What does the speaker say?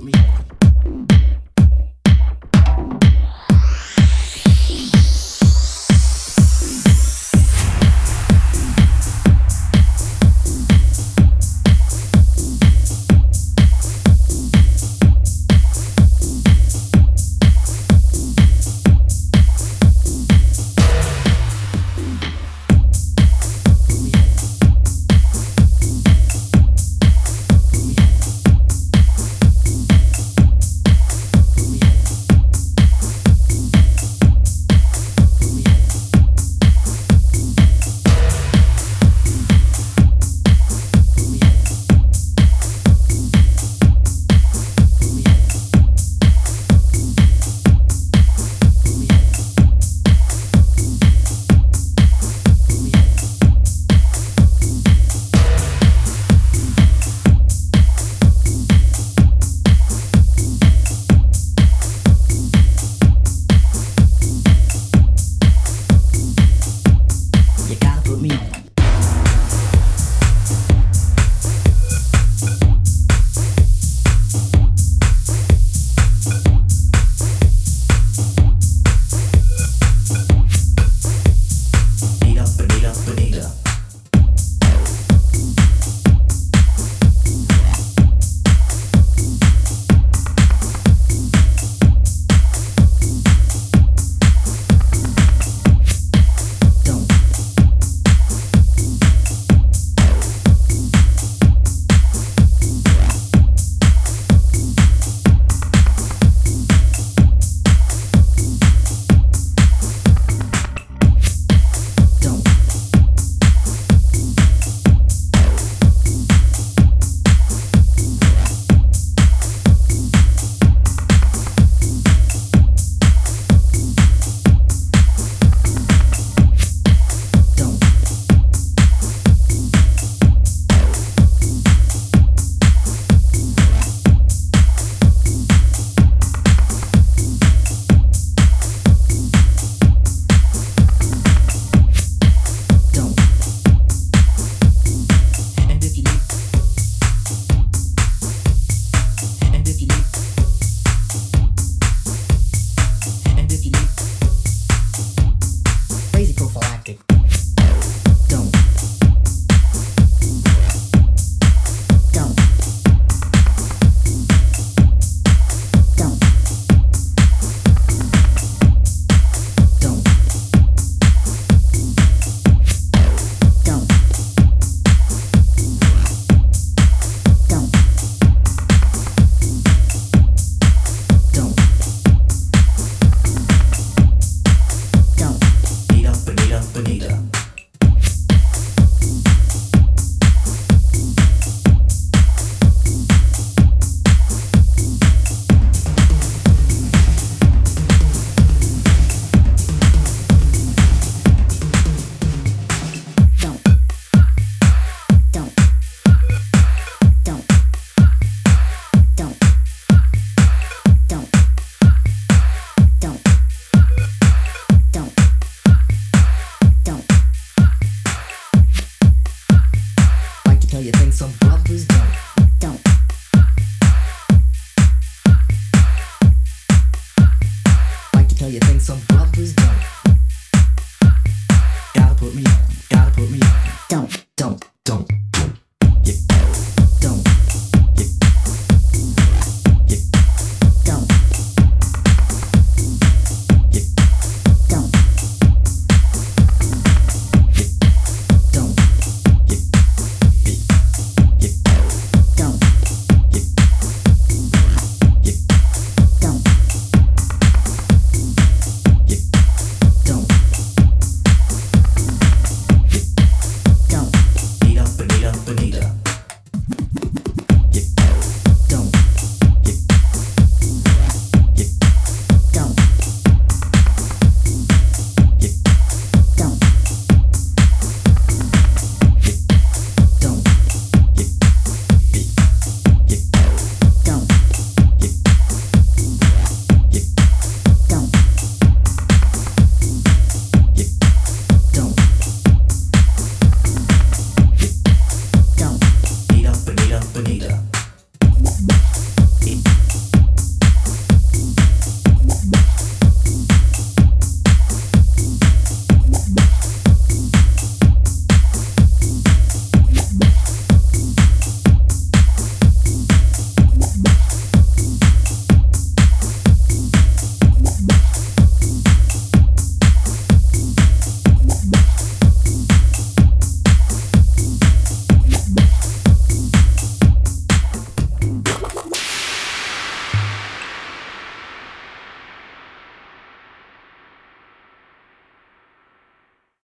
with me.